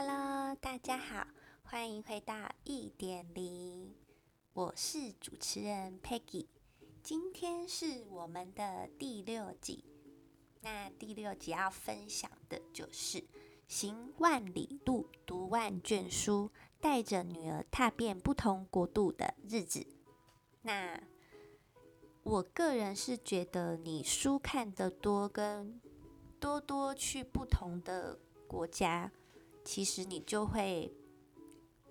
Hello，大家好，欢迎回到一点零，我是主持人 Peggy，今天是我们的第六集。那第六集要分享的就是行万里路，读万卷书，带着女儿踏遍不同国度的日子。那我个人是觉得，你书看得多，跟多多去不同的国家，其实你就会，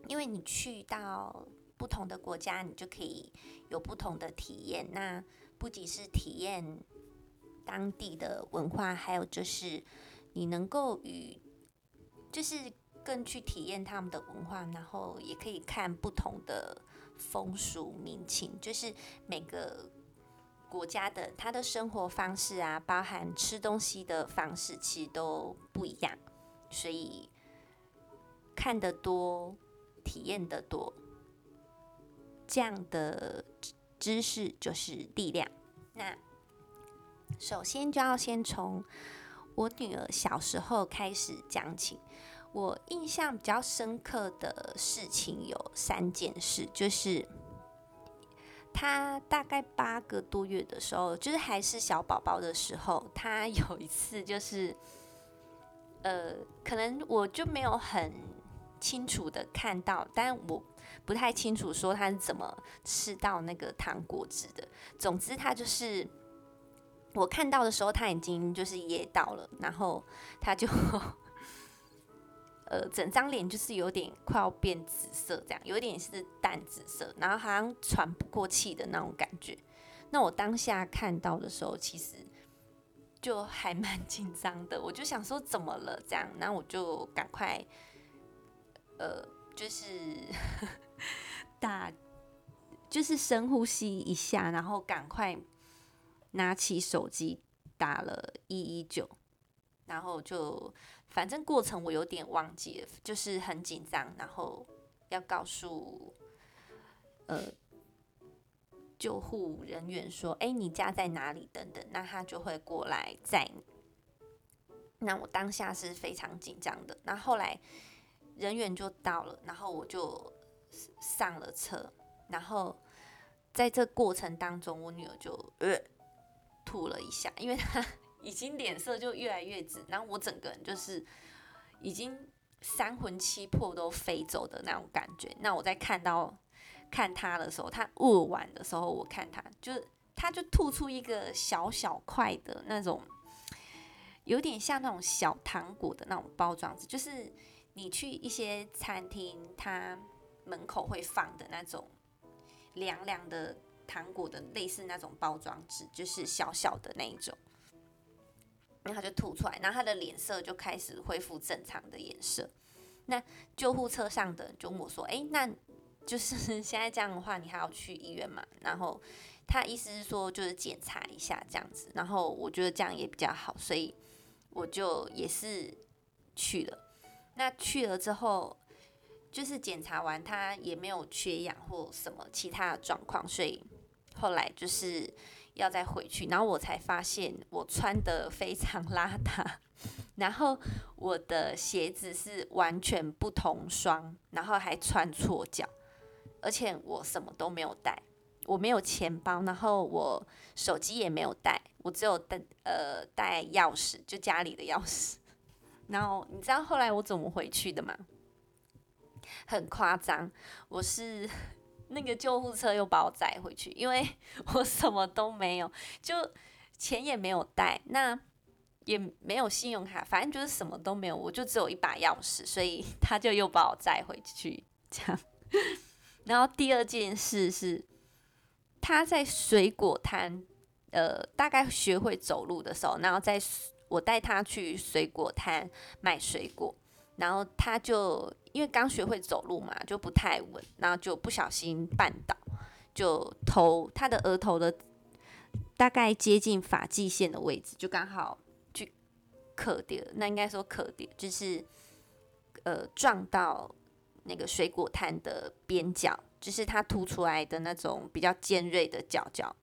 因为你去到不同的国家，你就可以有不同的体验。那不仅是体验。当地的文化，还有就是你能够与，就是更去体验他们的文化，然后也可以看不同的风俗民情，就是每个国家的他的生活方式啊，包含吃东西的方式，其实都不一样，所以看得多，体验得多，这样的知识就是力量。那。首先就要先从我女儿小时候开始讲起。我印象比较深刻的事情有三件事，就是她大概八个多月的时候，就是还是小宝宝的时候，她有一次就是，呃，可能我就没有很清楚的看到，但我不太清楚说他是怎么吃到那个糖果汁的。总之，他就是。我看到的时候，他已经就是噎到了，然后他就，呃，整张脸就是有点快要变紫色，这样有点是淡紫色，然后好像喘不过气的那种感觉。那我当下看到的时候，其实就还蛮紧张的，我就想说怎么了这样，然后我就赶快，呃，就是 打，就是深呼吸一下，然后赶快。拿起手机打了一一九，然后就反正过程我有点忘记了，就是很紧张，然后要告诉呃救护人员说：“哎，你家在哪里？”等等，那他就会过来载你。那我当下是非常紧张的。那后来人员就到了，然后我就上了车，然后在这过程当中，我女儿就呃。吐了一下，因为她已经脸色就越来越紫，然后我整个人就是已经三魂七魄都飞走的那种感觉。那我在看到看她的时候，她饿完的时候，我看她就是他就吐出一个小小块的那种，有点像那种小糖果的那种包装纸，就是你去一些餐厅，他门口会放的那种凉凉的。糖果的类似那种包装纸，就是小小的那一种，然后他就吐出来，然后他的脸色就开始恢复正常的颜色。那救护车上的就我说：“哎，那就是现在这样的话，你还要去医院吗？”然后他意思是说就是检查一下这样子，然后我觉得这样也比较好，所以我就也是去了。那去了之后，就是检查完他也没有缺氧或什么其他的状况，所以。后来就是要再回去，然后我才发现我穿得非常邋遢，然后我的鞋子是完全不同双，然后还穿错脚，而且我什么都没有带，我没有钱包，然后我手机也没有带，我只有带呃带钥匙，就家里的钥匙。然后你知道后来我怎么回去的吗？很夸张，我是。那个救护车又把我载回去，因为 我什么都没有，就钱也没有带，那也没有信用卡，反正就是什么都没有，我就只有一把钥匙，所以 他就又把我载回去，这样。然后第二件事是，他在水果摊，呃，大概学会走路的时候，然后在我带他去水果摊买水果。然后他就因为刚学会走路嘛，就不太稳，然后就不小心绊倒，就头他的额头的大概接近发际线的位置，就刚好去磕掉，那应该说磕掉，就是呃撞到那个水果摊的边角，就是他凸出来的那种比较尖锐的角角，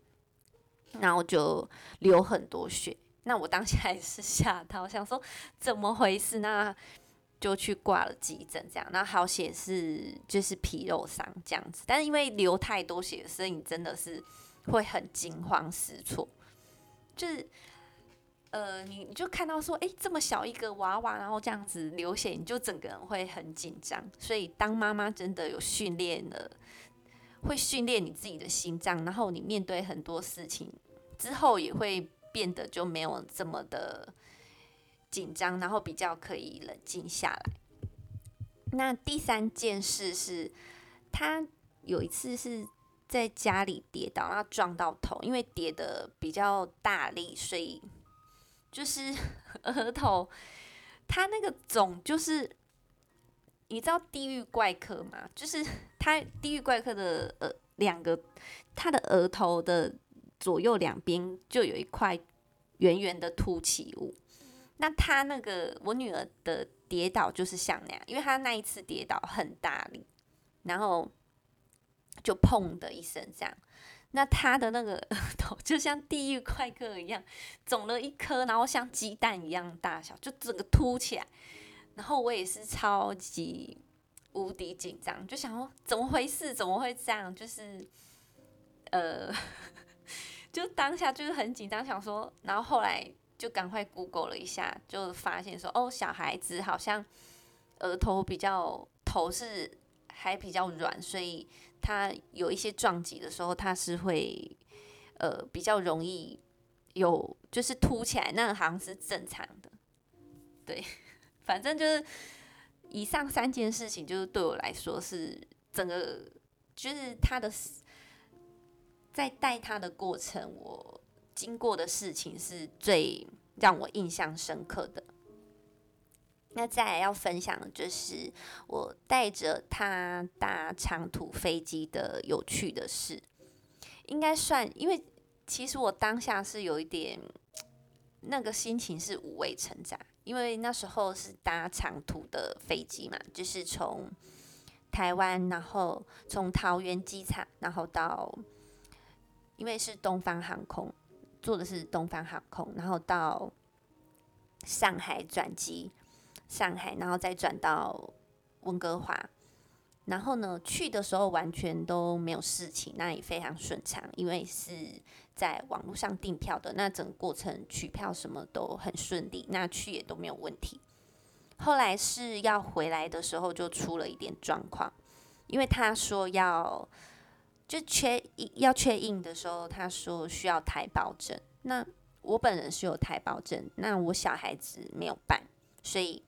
然后就流很多血。那我当下也是 吓到，想说怎么回事？那就去挂了急诊，这样，那好险是就是皮肉伤这样子，但是因为流太多血，所以你真的是会很惊慌失措，就是呃，你你就看到说，哎、这么小一个娃娃，然后这样子流血，你就整个人会很紧张，所以当妈妈真的有训练了，会训练你自己的心脏，然后你面对很多事情之后，也会变得就没有这么的。紧张，然后比较可以冷静下来。那第三件事是，他有一次是在家里跌倒，然后撞到头，因为跌得比较大力，所以就是 额头，他那个肿就是，你知道地狱怪客吗？就是他地狱怪客的呃两个，他的额头的左右两边就有一块圆圆的凸起物。那他那个我女儿的跌倒就是像那样，因为她那一次跌倒很大力，然后就砰的一声这样。那她的那个头 就像地狱快客一样，肿了一颗，然后像鸡蛋一样大小，就整个凸起来。然后我也是超级无敌紧张，就想说怎么回事？怎么会这样？就是呃，就当下就是很紧张，想说，然后后来。就赶快 Google 了一下，就发现说，哦，小孩子好像额头比较头是还比较软，所以他有一些撞击的时候，他是会呃比较容易有就是凸起来，那好像是正常的。对，反正就是以上三件事情，就是对我来说是整个就是他的在带他的过程，我。经过的事情是最让我印象深刻的。那再来要分享的就是我带着他搭长途飞机的有趣的事，应该算，因为其实我当下是有一点那个心情是五味陈杂，因为那时候是搭长途的飞机嘛，就是从台湾，然后从桃园机场，然后到，因为是东方航空。坐的是东方航空，然后到上海转机，上海，然后再转到温哥华。然后呢，去的时候完全都没有事情，那也非常顺畅，因为是在网络上订票的，那整个过程取票什么都很顺利，那去也都没有问题。后来是要回来的时候就出了一点状况，因为他说要。就缺要确印的时候，他说需要台胞证。那我本人是有台胞证，那我小孩子没有办，所以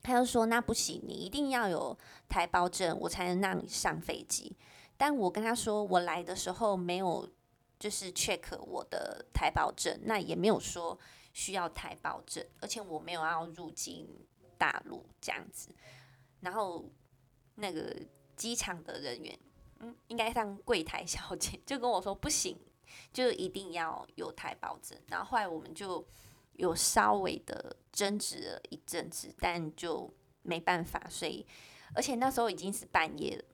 他就说那不行，你一定要有台胞证，我才能让你上飞机。但我跟他说，我来的时候没有就是 check 我的台胞证，那也没有说需要台胞证，而且我没有要入境大陆这样子。然后那个机场的人员。嗯，应该像柜台小姐就跟我说不行，就一定要有台胞证。然后后来我们就有稍微的争执了一阵子，但就没办法。所以，而且那时候已经是半夜了，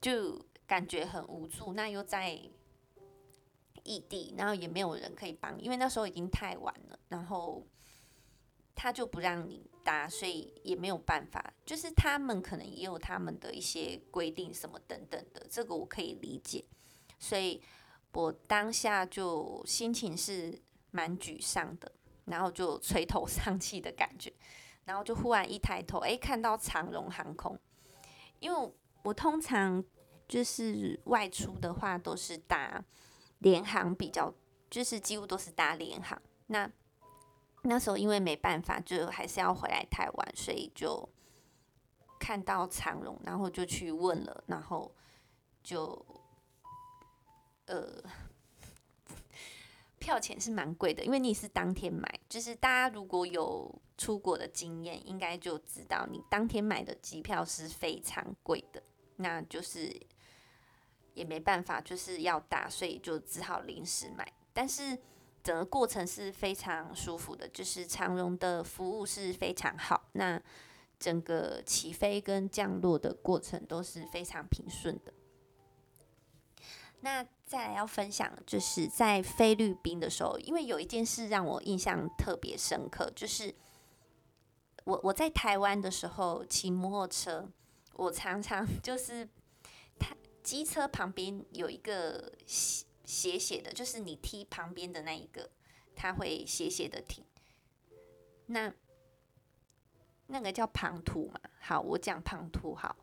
就感觉很无助。那又在异地，然后也没有人可以帮，因为那时候已经太晚了。然后。他就不让你搭，所以也没有办法。就是他们可能也有他们的一些规定什么等等的，这个我可以理解。所以我当下就心情是蛮沮丧的，然后就垂头丧气的感觉。然后就忽然一抬头，诶，看到长荣航空，因为我通常就是外出的话都是搭联航比较，就是几乎都是搭联航。那那时候因为没办法，就还是要回来台湾，所以就看到长荣，然后就去问了，然后就呃票钱是蛮贵的，因为你是当天买，就是大家如果有出国的经验，应该就知道你当天买的机票是非常贵的，那就是也没办法，就是要打，所以就只好临时买，但是。整个过程是非常舒服的，就是长荣的服务是非常好。那整个起飞跟降落的过程都是非常平顺的。那再来要分享，就是在菲律宾的时候，因为有一件事让我印象特别深刻，就是我我在台湾的时候骑摩托车，我常常 就是它机车旁边有一个斜斜的，就是你踢旁边的那一个，它会斜斜的停。那那个叫旁土嘛？好，我讲旁土好，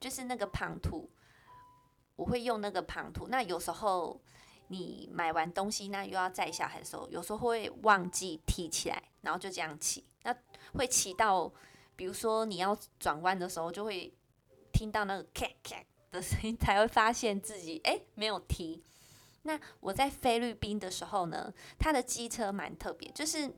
就是那个旁土，我会用那个旁土。那有时候你买完东西，那又要载小孩的时候，有时候会忘记提起来，然后就这样骑。那会骑到，比如说你要转弯的时候，就会听到那个咔咔的声音，才会发现自己哎没有提。那我在菲律宾的时候呢，他的机车蛮特别，就是。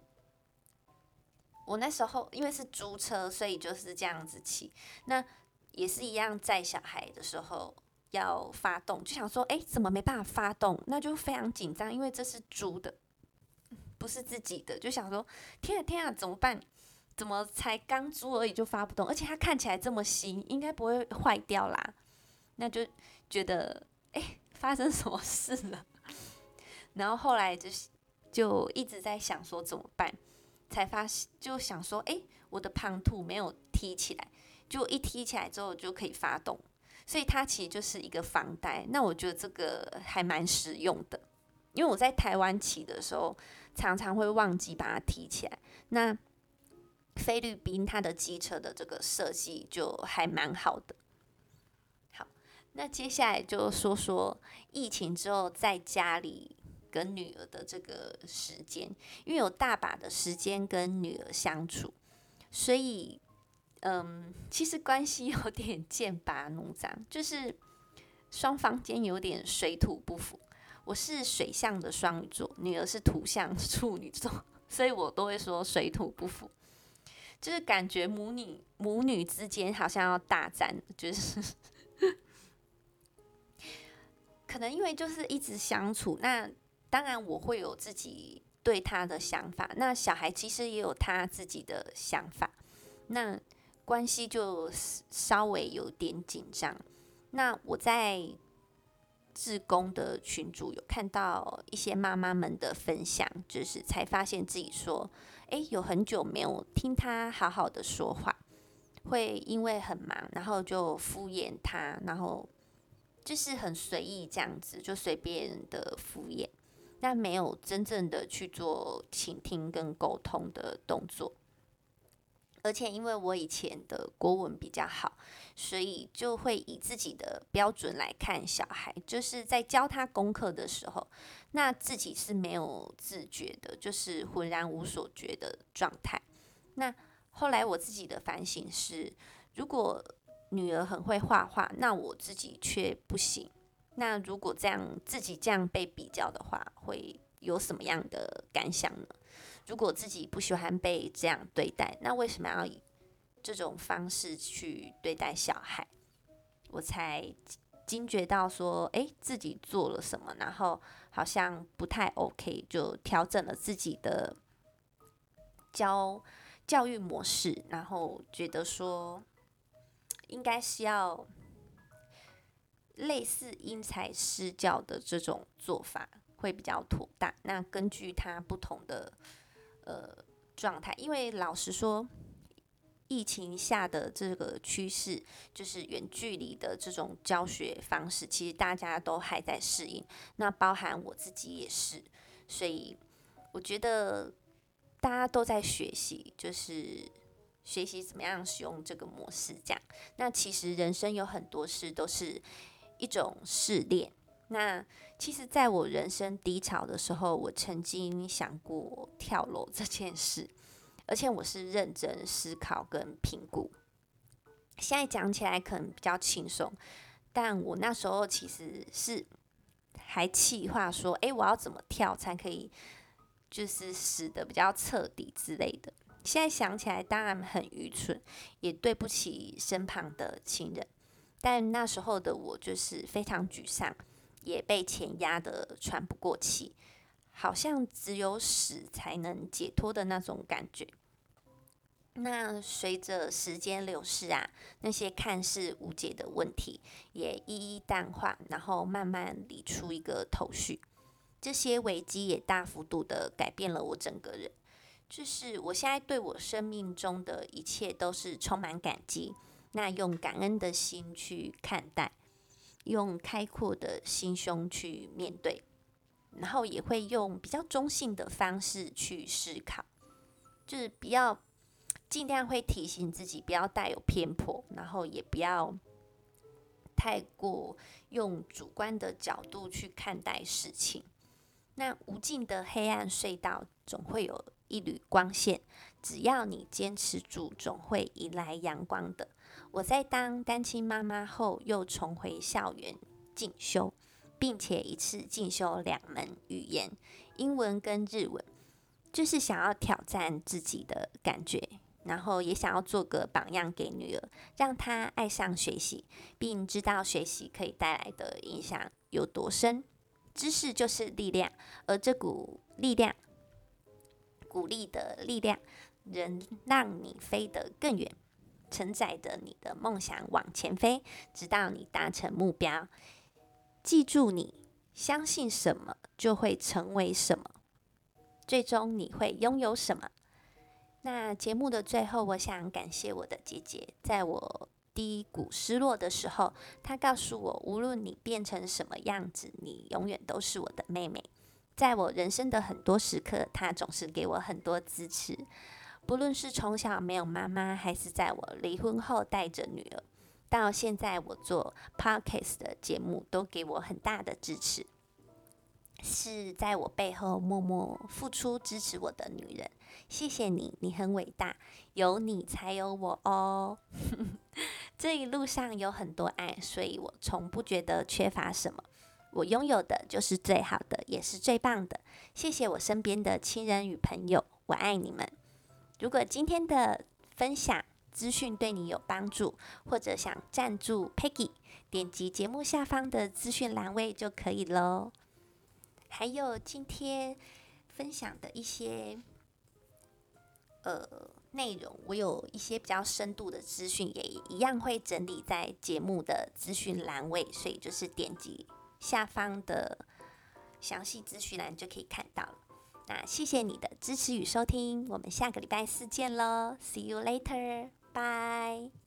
我那时候因为是租车，所以就是这样子骑。那也是一样，载小孩的时候要发动，就想说，哎，怎么没办法发动？那就非常紧张，因为这是租的，不是自己的，就想说，天啊天啊，怎么办？怎么才刚租而已就发不动？而且它看起来这么新，应该不会坏掉啦。那就觉得，发生什么事了？然后后来就是就一直在想说怎么办。才发现，就想说，哎、我的胖兔没有踢起来，就一踢起来之后就可以发动，所以它其实就是一个防呆。那我觉得这个还蛮实用的，因为我在台湾骑的时候，常常会忘记把它踢起来。那菲律宾它的机车的这个设计就还蛮好的。那接下来就说说疫情之后在家里。跟女儿的这个时间，因为有大把的时间跟女儿相处，所以，嗯，其实关系有点剑拔弩张，就是双方间有点水土不服。我是水象的双鱼座，女儿是土象处女座，所以我都会说水土不服，就是感觉母女母女之间好像要大战，就是可能因为就是一直相处那。当然，我会有自己对他的想法。那小孩其实也有他自己的想法，那关系就稍微有点紧张。那我在志工的群组有看到一些妈妈们的分享，就是才发现自己说，诶，有很久没有听他好好的说话，会因为很忙，然后就敷衍他，然后就是很随意这样子，就随便的敷衍。那没有真正的去做倾听跟沟通的动作，而且因为我以前的国文比较好，所以就会以自己的标准来看小孩，就是在教他功课的时候，那自己是没有自觉的，就是浑然无所觉的状态。那后来我自己的反省是，如果女儿很会画画，那我自己却不行。那如果这样自己这样被比较的话，会有什么样的感想呢？如果自己不喜欢被这样对待，那为什么要以这种方式去对待小孩？我才惊觉到说，诶，自己做了什么，然后好像不太 OK，就调整了自己的教教育模式，然后觉得说应该是要。类似因材施教的这种做法会比较妥当。那根据他不同的呃状态，因为老实说，疫情下的这个趋势就是远距离的这种教学方式，其实大家都还在适应。那包含我自己也是，所以我觉得大家都在学习，就是学习怎么样使用这个模式。这样，那其实人生有很多事都是。一种试炼。那其实，在我人生低潮的时候，我曾经想过跳楼这件事，而且我是认真思考跟评估。现在讲起来可能比较轻松，但我那时候其实是还气话说，哎，我要怎么跳才可以，就是死得比较彻底之类的。现在想起来，当然很愚蠢，也对不起身旁的亲人。但那时候的我就是非常沮丧，也被钱压得喘不过气，好像只有死才能解脱的那种感觉。那随着时间流逝啊，那些看似无解的问题也一一淡化，然后慢慢理出一个头绪。这些危机也大幅度的改变了我整个人，就是我现在对我生命中的一切都是充满感激，那用感恩的心去看待，用开阔的心胸去面对，然后也会用比较中性的方式去思考，就是不要尽量会提醒自己不要带有偏颇，然后也不要太过用主观的角度去看待事情。那无尽的黑暗隧道总会有一缕光线，只要你坚持住，总会迎来阳光的。我在当单亲妈妈后，又重回校园进修，并且一次进修两门语言，英文跟日文，就是想要挑战自己的感觉，然后也想要做个榜样给女儿，让她爱上学习，并知道学习可以带来的影响有多深。知识就是力量，而这股力量，鼓励的力量，能让你飞得更远，承载着你的梦想往前飞，直到你达成目标。记住，你相信什么，就会成为什么，最终你会拥有什么。那节目的最后，我想感谢我的姐姐，在我。低谷失落的时候，她告诉我，无论你变成什么样子，你永远都是我的妹妹。在我人生的很多时刻，他总是给我很多支持。不论是从小没有妈妈，还是在我离婚后带着女儿，到现在我做 podcast 的节目，都给我很大的支持。是在我背后默默付出支持我的女人，谢谢你，你很伟大，有你才有我哦。这一路上有很多爱，所以我从不觉得缺乏什么。我拥有的就是最好的，也是最棒的。谢谢我身边的亲人与朋友，我爱你们。如果今天的分享资讯对你有帮助，或者想赞助 Peggy，点击节目下方的资讯栏位就可以喽。还有今天分享的一些呃内容，我有一些比较深度的资讯，也一样会整理在节目的资讯栏位，所以就是点击下方的详细资讯栏就可以看到了。那谢谢你的支持与收听，我们下个礼拜四见喽，See you later，bye。